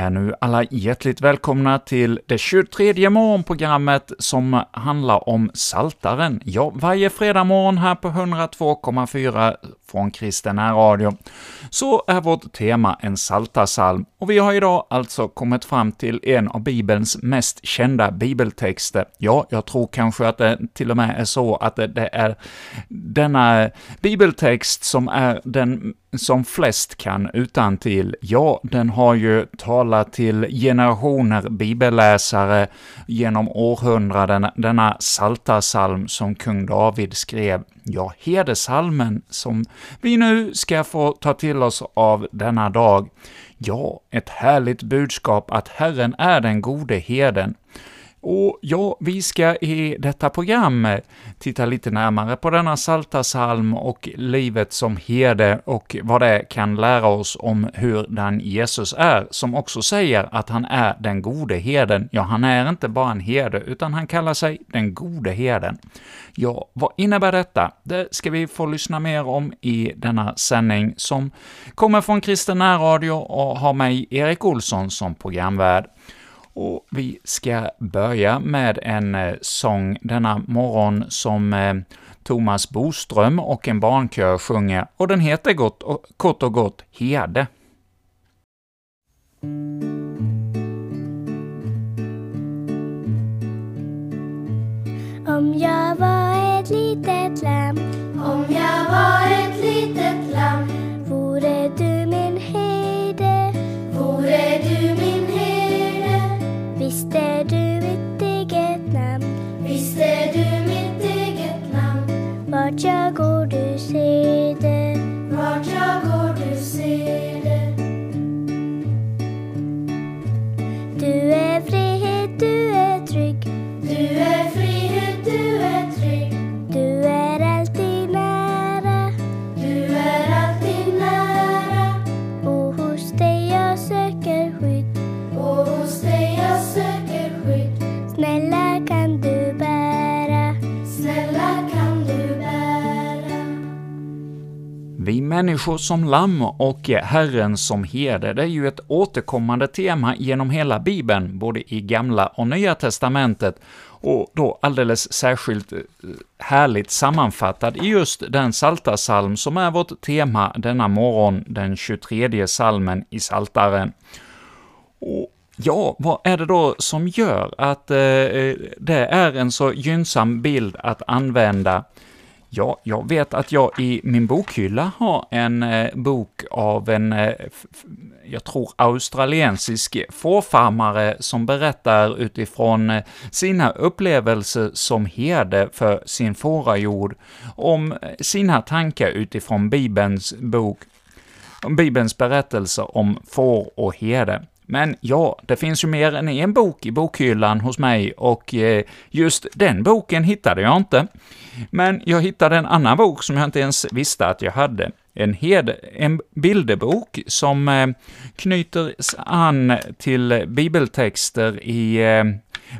Är nu alla hjärtligt välkomna till det 23 morgonprogrammet som handlar om Saltaren. Ja, varje fredag morgon här på 102,4 från Kristen Radio, så är vårt tema en saltasalm och vi har idag alltså kommit fram till en av Bibelns mest kända bibeltexter. Ja, jag tror kanske att det till och med är så att det är denna bibeltext som är den som flest kan utan till. Ja, den har ju talat till generationer bibelläsare genom århundraden, denna saltasalm som kung David skrev. Ja, hedersalmen som vi nu ska få ta till oss av denna dag. Ja, ett härligt budskap att Herren är den gode herden. Och ja, vi ska i detta program titta lite närmare på denna salta salm och livet som herde och vad det kan lära oss om hur den Jesus är, som också säger att han är den gode herden. Ja, han är inte bara en herde, utan han kallar sig den gode herden. Ja, vad innebär detta? Det ska vi få lyssna mer om i denna sändning, som kommer från Kristen Radio och har mig, Erik Olsson, som programvärd. Och vi ska börja med en eh, sång denna morgon som eh, Thomas Boström och en barnkör sjunger, och den heter gott och, kort och gott Herde. Om jag var ett litet lamm Om jag var människor som lamm och Herren som herde, det är ju ett återkommande tema genom hela Bibeln, både i Gamla och Nya testamentet, och då alldeles särskilt eh, härligt sammanfattad i just den saltarsalm som är vårt tema denna morgon, den 23 salmen i Saltaren. Och Ja, vad är det då som gör att eh, eh det är en så gynnsam bild att använda? Ja, jag vet att jag i min bokhylla har en eh, bok av en, eh, jag tror australiensisk fårfarmare som berättar utifrån eh, sina upplevelser som herde för sin fårajord, om eh, sina tankar utifrån Bibelns bok, om Bibelns berättelse om får och herde. Men ja, det finns ju mer än en bok i bokhyllan hos mig och eh, just den boken hittade jag inte. Men jag hittade en annan bok som jag inte ens visste att jag hade. En, hed, en bilderbok som eh, knyter an till bibeltexter i eh,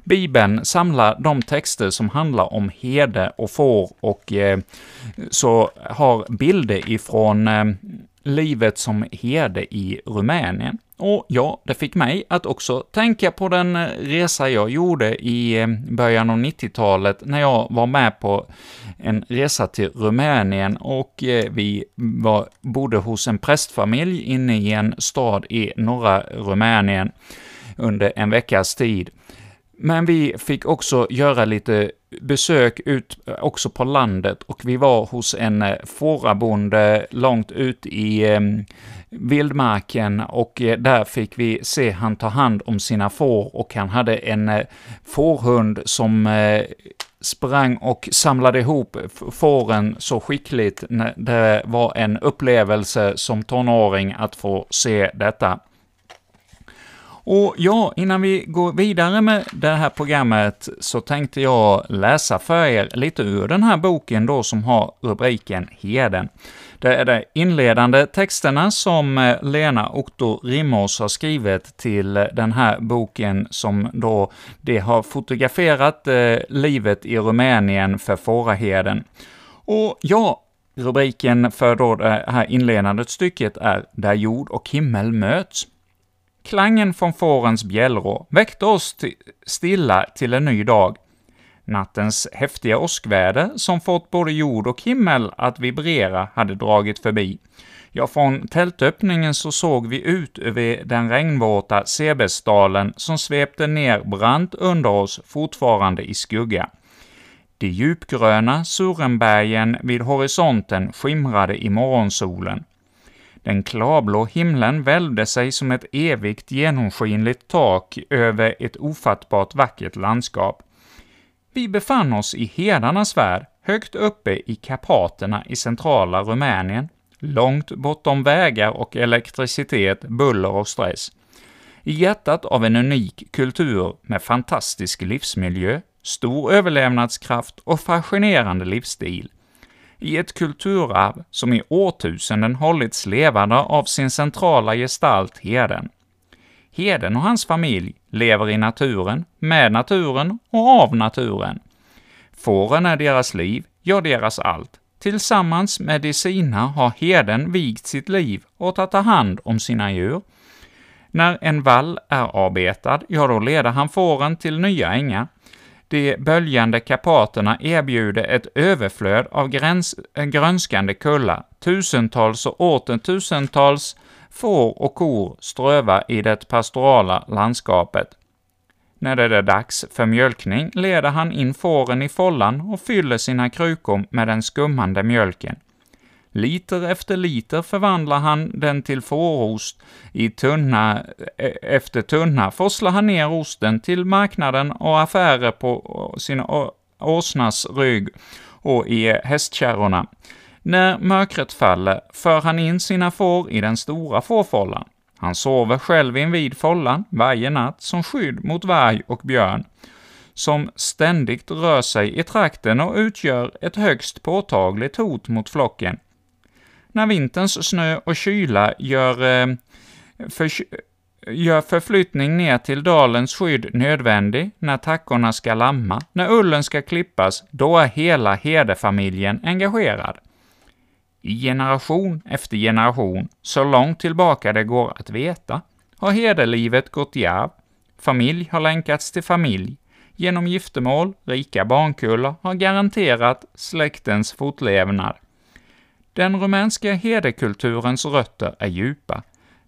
Bibeln, samlar de texter som handlar om herde och får och eh, så har bilder ifrån eh, livet som herde i Rumänien. Och ja, det fick mig att också tänka på den eh, resa jag gjorde i eh, början av 90-talet när jag var med på en resa till Rumänien och eh, vi var, bodde hos en prästfamilj inne i en stad i norra Rumänien under en veckas tid. Men vi fick också göra lite besök ut också på landet och vi var hos en fårabonde långt ut i eh, vildmarken och eh, där fick vi se han ta hand om sina får och han hade en eh, fårhund som eh, sprang och samlade ihop fåren så skickligt. Det var en upplevelse som tonåring att få se detta. Och ja, innan vi går vidare med det här programmet så tänkte jag läsa för er lite ur den här boken då som har rubriken Heden. Det är de inledande texterna som eh, Lena Otto Rimås har skrivit till eh, den här boken som då de har fotograferat eh, livet i Rumänien för fåraherden. Och ja, rubriken för då det här inledande stycket är ”Där jord och himmel möts”. Klangen från fårens bjällror väckte oss stilla till en ny dag. Nattens häftiga åskväder, som fått både jord och himmel att vibrera, hade dragit förbi. Ja, från tältöppningen så såg vi ut över den regnvåta Sebesdalen som svepte ner brant under oss, fortfarande i skugga. De djupgröna Surenbergen vid horisonten skimrade i morgonsolen. Den klarblå himlen välvde sig som ett evigt genomskinligt tak över ett ofattbart vackert landskap. Vi befann oss i hedarnas värld, högt uppe i Karpaterna i centrala Rumänien, långt bortom vägar och elektricitet, buller och stress. I hjärtat av en unik kultur med fantastisk livsmiljö, stor överlevnadskraft och fascinerande livsstil. I ett kulturarv som i årtusenden hållits levande av sin centrala gestalt, herden. Heden och hans familj lever i naturen, med naturen och av naturen. Fåren är deras liv, ja, deras allt. Tillsammans med de sina har herden vigt sitt liv åt att ta hand om sina djur. När en vall är avbetad, ja, då leder han fåren till nya ängar. De böljande kapaterna erbjuder ett överflöd av gräns, grönskande kullar, tusentals och åter tusentals får och kor ströva i det pastorala landskapet. När det är dags för mjölkning leder han in fåren i follan och fyller sina krukor med den skummande mjölken. Liter efter liter förvandlar han den till fårost. I tunna e, efter tunna forslar han ner osten till marknaden och affärer på sin åsnas rygg och i hästkärrorna. När mörkret faller för han in sina får i den stora fårfållan. Han sover själv invid follan varje natt som skydd mot varg och björn, som ständigt rör sig i trakten och utgör ett högst påtagligt hot mot flocken. När vinterns snö och kyla gör, eh, för, gör förflyttning ner till dalens skydd nödvändig, när tackorna ska lamma, när ullen ska klippas, då är hela herdefamiljen engagerad. I generation efter generation, så långt tillbaka det går att veta, har herdelivet gått i arv, familj har länkats till familj, genom giftermål, rika barnkullar har garanterat släktens fortlevnad. Den rumänska herdekulturens rötter är djupa,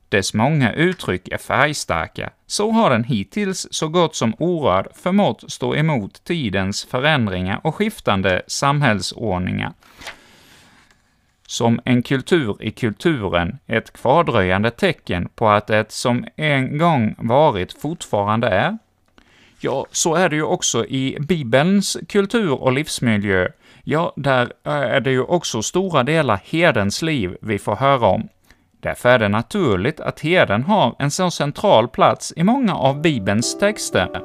dess många uttryck är färgstarka, så har den hittills så gott som orörd förmått stå emot tidens förändringar och skiftande samhällsordningar som en kultur i kulturen, ett kvardröjande tecken på att det som en gång varit fortfarande är. Ja, så är det ju också i Bibelns kultur och livsmiljö. Ja, där är det ju också stora delar herdens liv vi får höra om. Därför är det naturligt att herden har en så central plats i många av Bibelns texter.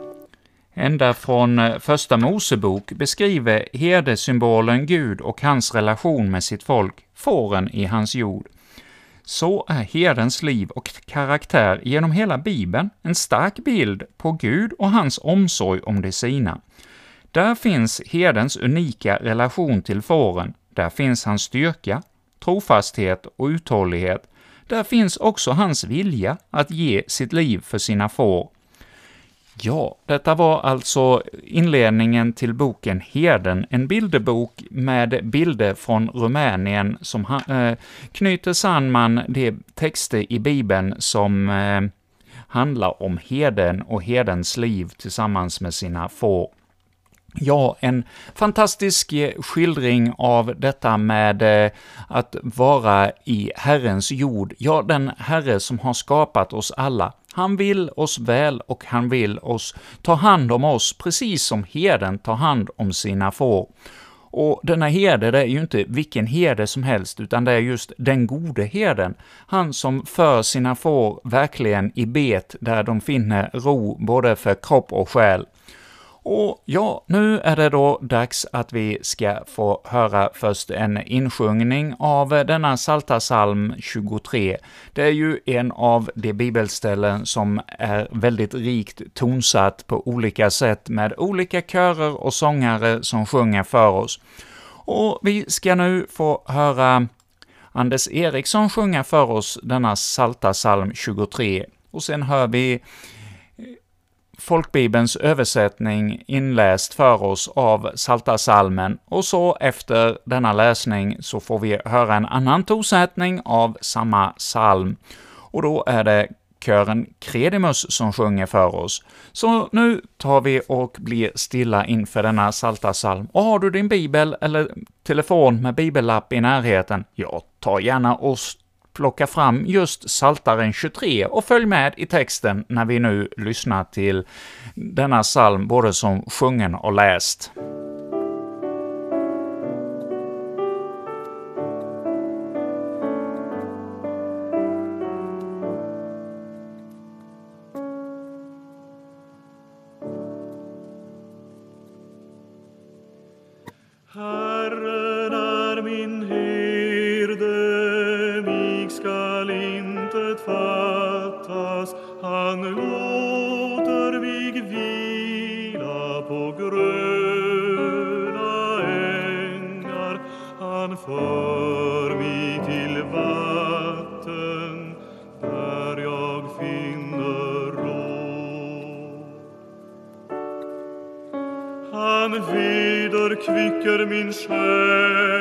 Ända från Första Mosebok beskriver herdesymbolen Gud och hans relation med sitt folk, fåren i hans jord. Så är herdens liv och karaktär genom hela Bibeln en stark bild på Gud och hans omsorg om de sina. Där finns herdens unika relation till fåren, där finns hans styrka, trofasthet och uthållighet. Där finns också hans vilja att ge sitt liv för sina får, Ja, detta var alltså inledningen till boken Herden, en bilderbok med bilder från Rumänien som eh, knyter samman de texter i Bibeln som eh, handlar om herden och herdens liv tillsammans med sina får. Ja, en fantastisk eh, skildring av detta med eh, att vara i Herrens jord, ja, den Herre som har skapat oss alla. Han vill oss väl och han vill oss ta hand om oss, precis som herden tar hand om sina får. Och denna herde, det är ju inte vilken herde som helst, utan det är just den gode herden. Han som för sina får verkligen i bet, där de finner ro både för kropp och själ. Och ja, nu är det då dags att vi ska få höra först en insjungning av denna Salta psalm 23. Det är ju en av de bibelställen som är väldigt rikt tonsatt på olika sätt med olika körer och sångare som sjunger för oss. Och vi ska nu få höra Anders Eriksson sjunga för oss denna Salta psalm 23, Och sen hör vi folkbibelns översättning inläst för oss av Saltarsalmen och så efter denna läsning så får vi höra en annan tonsättning av samma psalm. Och då är det kören Credimus som sjunger för oss. Så nu tar vi och blir stilla inför denna Saltarsalm. Och har du din bibel eller telefon med bibellapp i närheten, ja, ta gärna och plocka fram just Saltaren 23 och följ med i texten när vi nu lyssnar till denna psalm både som sjungen och läst. Mig skall intet fattas. Han låter mig vila på gröna ängar. Han för mig till vatten där jag finner ro. Han vederkvicker min själ.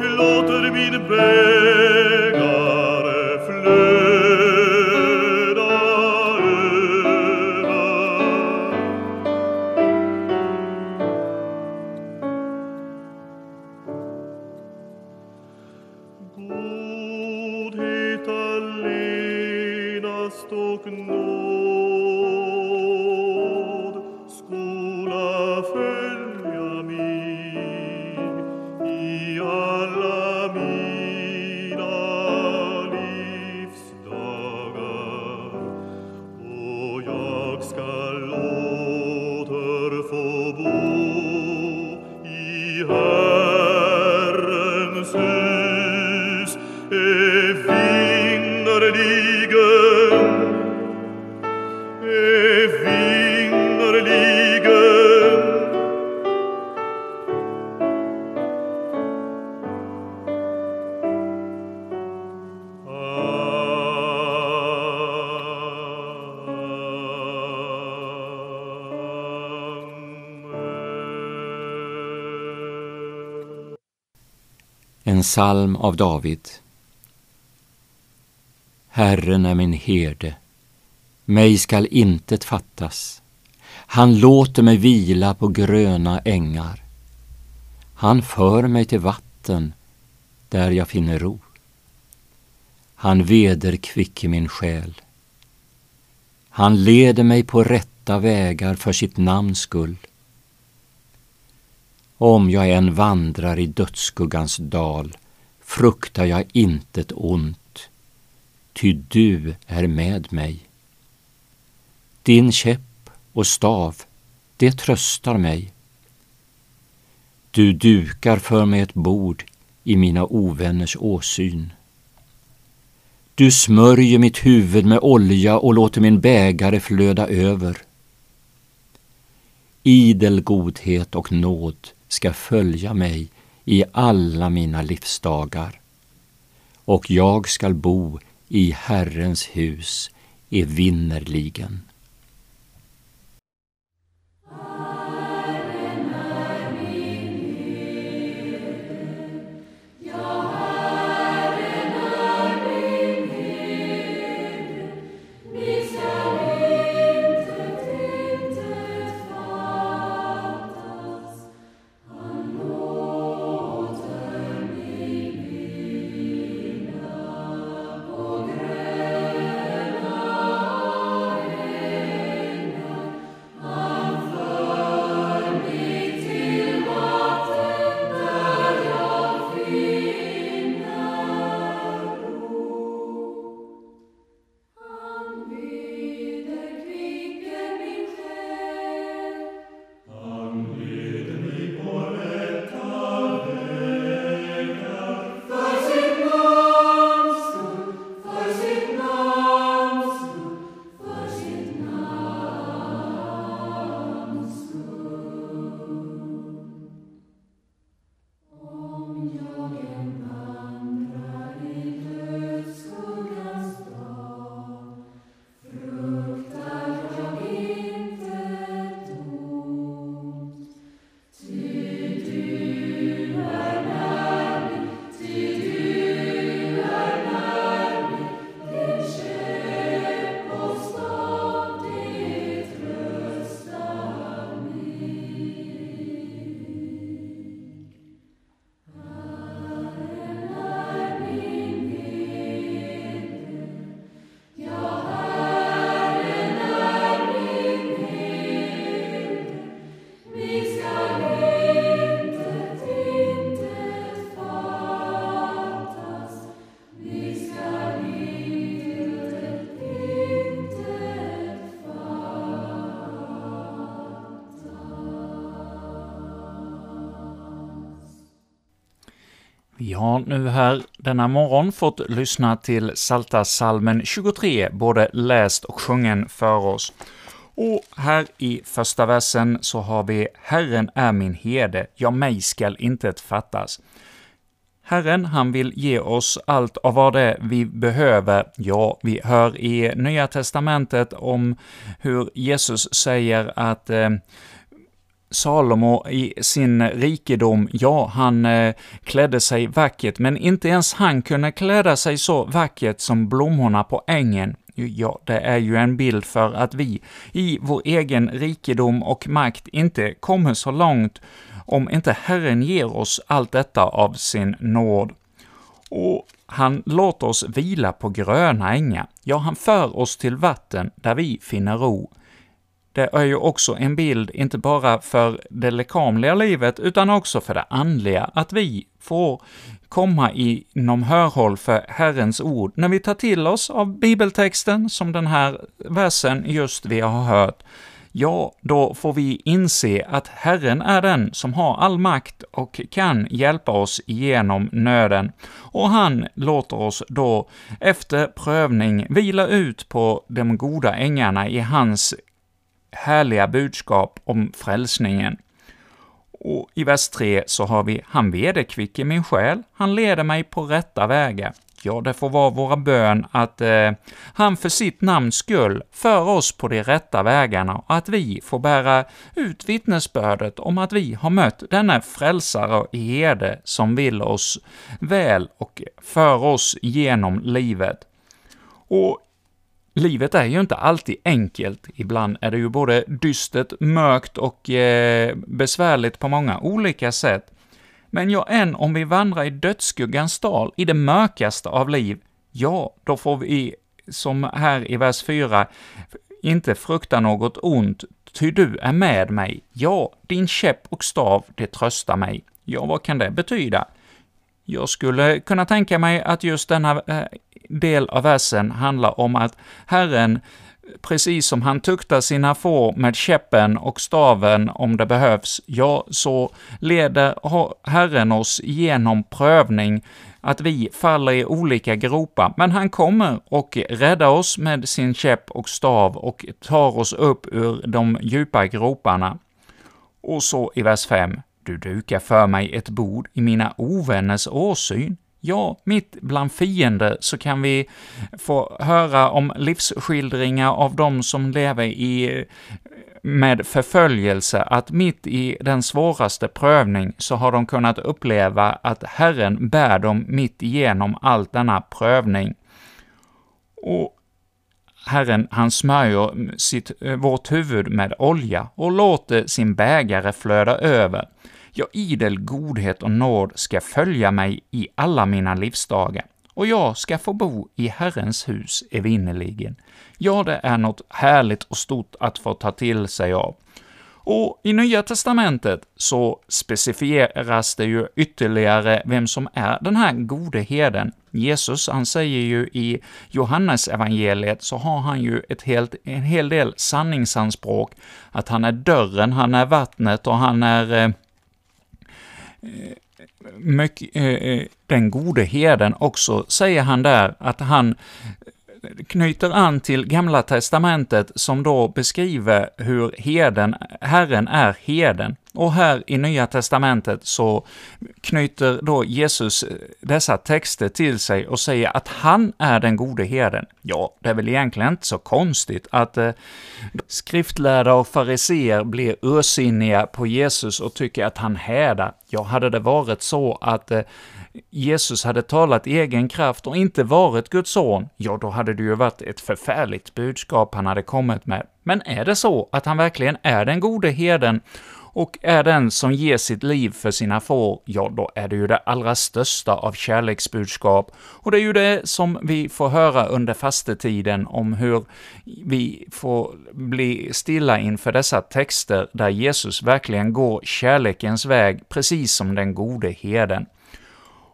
Och låter min En psalm av David. Herren är min herde, mig skall intet fattas. Han låter mig vila på gröna ängar. Han för mig till vatten där jag finner ro. Han vederkvicker min själ. Han leder mig på rätta vägar för sitt namns skull. Om jag än vandrar i dödsskuggans dal fruktar jag intet ont, ty du är med mig. Din käpp och stav, det tröstar mig. Du dukar för mig ett bord i mina ovänners åsyn. Du smörjer mitt huvud med olja och låter min bägare flöda över. idel godhet och nåd ska följa mig i alla mina livsdagar, och jag skall bo i Herrens hus evinnerligen. Har nu här denna morgon fått lyssna till Salta salmen 23, både läst och sjungen för oss. Och här i första versen så har vi ”Herren är min herde, ja, mig skall intet fattas”. Herren, han vill ge oss allt av vad det är vi behöver. Ja, vi hör i Nya Testamentet om hur Jesus säger att eh, Salomo i sin rikedom, ja, han eh, klädde sig vackert, men inte ens han kunde kläda sig så vackert som blommorna på ängen. Ja, det är ju en bild för att vi i vår egen rikedom och makt inte kommer så långt om inte Herren ger oss allt detta av sin nåd. Och han låter oss vila på gröna ängar. Ja, han för oss till vatten där vi finner ro. Det är ju också en bild, inte bara för det lekamliga livet, utan också för det andliga, att vi får komma inom hörhåll för Herrens ord när vi tar till oss av bibeltexten, som den här versen just vi har hört. Ja, då får vi inse att Herren är den som har all makt och kan hjälpa oss igenom nöden, och han låter oss då efter prövning vila ut på de goda ängarna i hans härliga budskap om frälsningen. Och i vers 3 så har vi ”Han vederkvicker min själ, han leder mig på rätta vägar”. Ja, det får vara våra bön att eh, han för sitt namns skull för oss på de rätta vägarna och att vi får bära ut vittnesbördet om att vi har mött denna frälsare och herde som vill oss väl och för oss genom livet. Och livet är ju inte alltid enkelt. Ibland är det ju både dystert, mörkt och eh, besvärligt på många olika sätt. Men ja, än om vi vandrar i dödsskuggans dal, i det mörkaste av liv, ja, då får vi, som här i vers 4, inte frukta något ont, ty du är med mig. Ja, din käpp och stav, det tröstar mig. Ja, vad kan det betyda? Jag skulle kunna tänka mig att just denna eh, del av versen handlar om att Herren, precis som han tuktar sina får med käppen och staven om det behövs, ja, så leder Herren oss genom prövning, att vi faller i olika gropar, men han kommer och räddar oss med sin käpp och stav och tar oss upp ur de djupa groparna. Och så i vers 5. Du dukar för mig ett bord i mina ovänners åsyn. Ja, mitt bland fiender så kan vi få höra om livsskildringar av de som lever i med förföljelse, att mitt i den svåraste prövning så har de kunnat uppleva att Herren bär dem mitt igenom all denna prövning. Och Herren, han smörjer sitt, eh, vårt huvud med olja och låter sin bägare flöda över. Ja, idel godhet och nåd ska följa mig i alla mina livsdagar, och jag ska få bo i Herrens hus evinnerligen. Ja, det är något härligt och stort att få ta till sig av. Och i Nya Testamentet så specifieras det ju ytterligare vem som är den här gode herden. Jesus, han säger ju i Johannes evangeliet så har han ju ett helt, en hel del sanningsanspråk, att han är dörren, han är vattnet och han är eh, eh mycket, eh, eh, den gode herden också, säger han där, att han knyter an till Gamla Testamentet som då beskriver hur herden, Herren är heden. Och här i Nya Testamentet så knyter då Jesus eh, dessa texter till sig och säger att han är den gode herden. Ja, det är väl egentligen inte så konstigt att eh, skriftlärda och fariseer blir ursinniga på Jesus och tycker att han härdar. Ja, hade det varit så att eh, Jesus hade talat i egen kraft och inte varit Guds son, ja, då hade det ju varit ett förfärligt budskap han hade kommit med. Men är det så att han verkligen är den gode herden och är den som ger sitt liv för sina får, ja, då är det ju det allra största av kärleksbudskap. Och det är ju det som vi får höra under fastetiden om hur vi får bli stilla inför dessa texter där Jesus verkligen går kärlekens väg, precis som den gode herden.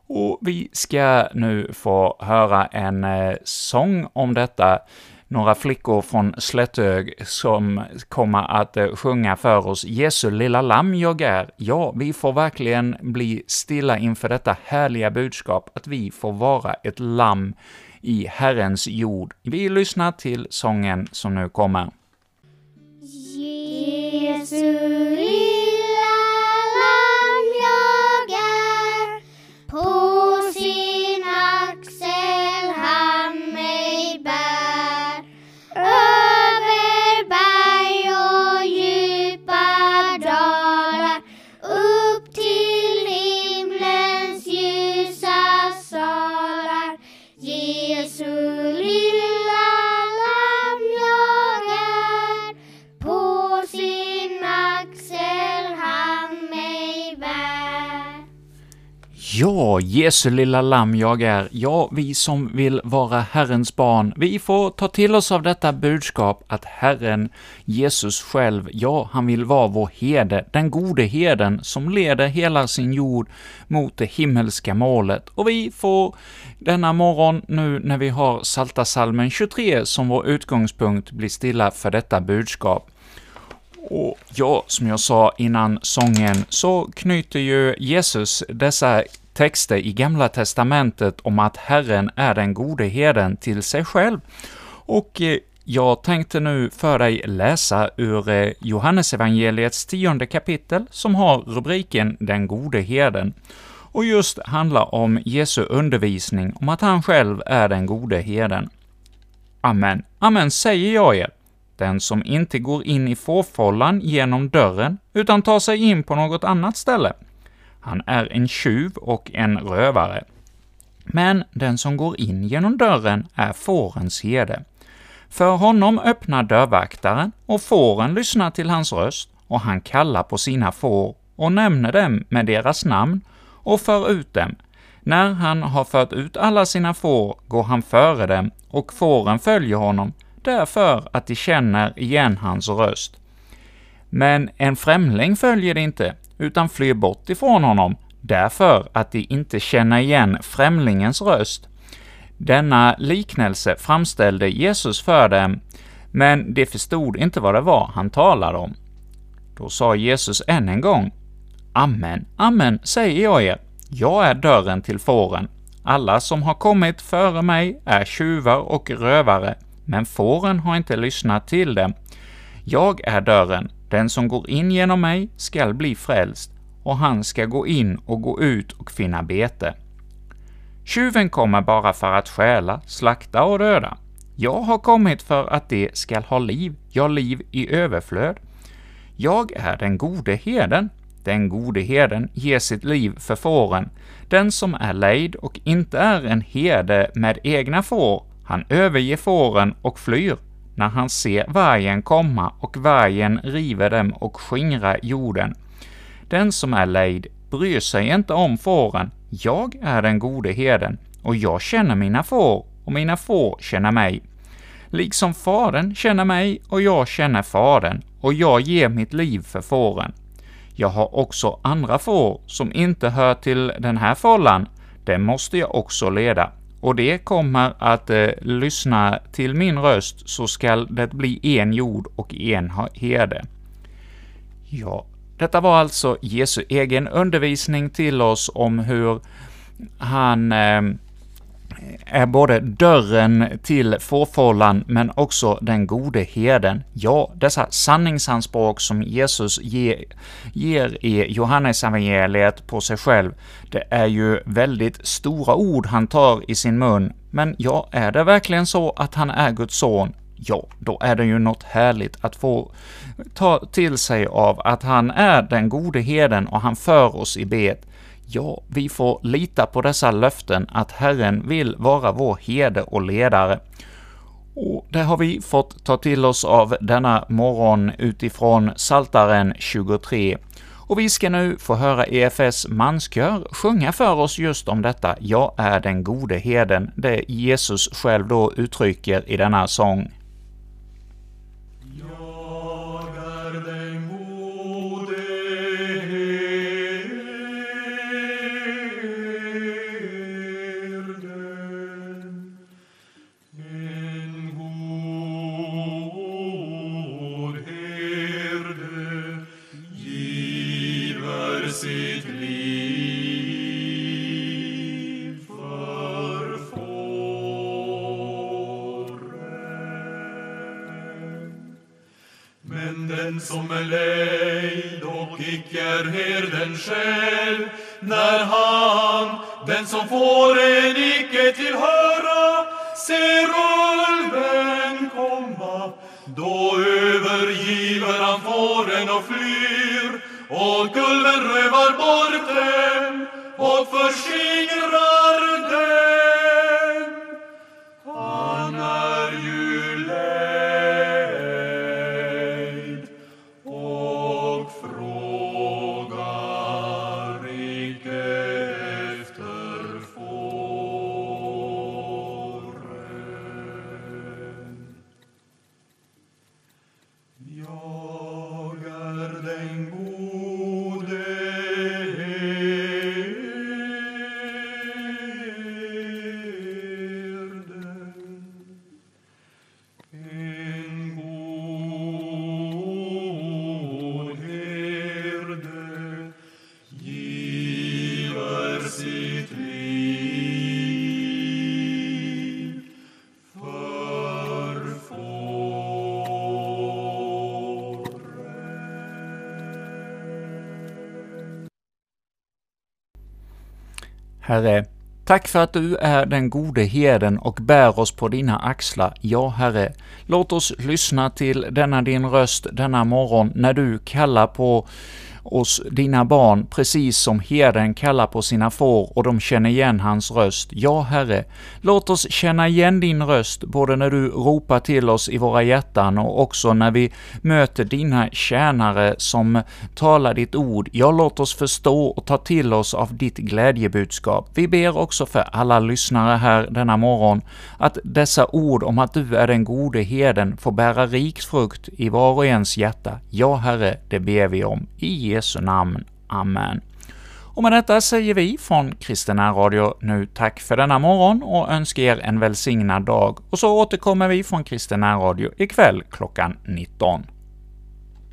Och vi ska nu få höra en eh, sång om detta, några flickor från Slättög som kommer att eh, sjunga för oss ”Jesu lilla lamm jag är”. Ja, vi får verkligen bli stilla inför detta härliga budskap, att vi får vara ett lamm i Herrens jord. Vi lyssnar till sången som nu kommer. Jesus. Ja, Jesu lilla lamm jag är, ja, vi som vill vara Herrens barn, vi får ta till oss av detta budskap att Herren, Jesus själv, ja, han vill vara vår herde, den gode herden som leder hela sin jord mot det himmelska målet. Och vi får denna morgon, nu när vi har Salta salmen 23 som vår utgångspunkt, bli stilla för detta budskap. Och ja, som jag sa innan sången, så knyter ju Jesus dessa texter i Gamla Testamentet om att Herren är den gode herden till sig själv. Och eh, jag tänkte nu för dig läsa ur eh, Johannesevangeliets tionde kapitel, som har rubriken ”Den gode herden” och just handlar om Jesu undervisning om att han själv är den gode herden. Amen, amen säger jag er. Den som inte går in i fårfållan genom dörren, utan tar sig in på något annat ställe, han är en tjuv och en rövare. Men den som går in genom dörren är fårens herde. För honom öppnar dörrvaktaren, och fåren lyssnar till hans röst, och han kallar på sina får och nämner dem med deras namn och för ut dem. När han har fört ut alla sina får går han före dem, och fåren följer honom, därför att de känner igen hans röst. Men en främling följer de inte, utan flyr bort ifrån honom, därför att de inte känner igen främlingens röst. Denna liknelse framställde Jesus för dem, men de förstod inte vad det var han talade om. Då sa Jesus än en gång, Amen, amen, säger jag er, jag är dörren till fåren. Alla som har kommit före mig är tjuvar och rövare, men fåren har inte lyssnat till dem. Jag är dörren. Den som går in genom mig skall bli frälst, och han ska gå in och gå ut och finna bete. Tjuven kommer bara för att stjäla, slakta och döda. Jag har kommit för att de skall ha liv, ja, liv i överflöd. Jag är den gode herden. Den gode herden ger sitt liv för fåren. Den som är lejd och inte är en herde med egna får, han överger fåren och flyr när han ser vargen komma och vargen river dem och skingrar jorden. Den som är lejd bryr sig inte om fåren. Jag är den gode herden, och jag känner mina får, och mina får känner mig. Liksom Fadern känner mig, och jag känner Fadern, och jag ger mitt liv för fåren. Jag har också andra får som inte hör till den här fållan, dem måste jag också leda, och det kommer att eh, lyssna till min röst, så skall det bli en jord och en herde. Ja, detta var alltså Jesu egen undervisning till oss om hur han eh, är både dörren till fårfållan, men också den gode herden. Ja, dessa sanningsanspråk som Jesus ge, ger i Johannesevangeliet på sig själv, det är ju väldigt stora ord han tar i sin mun, men ja, är det verkligen så att han är Guds son? Ja, då är det ju något härligt att få ta till sig av att han är den gode herden och han för oss i bet. Ja, vi får lita på dessa löften att Herren vill vara vår herde och ledare. Och det har vi fått ta till oss av denna morgon utifrån Saltaren 23. Och vi ska nu få höra EFS manskör sjunga för oss just om detta ”Jag är den gode herden”, det Jesus själv då uttrycker i denna sång. Herre, tack för att du är den gode herden och bär oss på dina axlar. Ja, Herre, låt oss lyssna till denna din röst denna morgon när du kallar på oss, dina barn, precis som herden kallar på sina får och de känner igen hans röst. Ja, Herre, låt oss känna igen din röst, både när du ropar till oss i våra hjärtan och också när vi möter dina tjänare som talar ditt ord. Ja, låt oss förstå och ta till oss av ditt glädjebudskap. Vi ber också för alla lyssnare här denna morgon, att dessa ord om att du är den gode herden får bära rik frukt i var och ens hjärta. Ja, Herre, det ber vi om. I Jesu namn. Amen. Och med detta säger vi från Kristen Radio nu tack för denna morgon och önskar er en välsignad dag, och så återkommer vi från Kristen Radio ikväll klockan 19.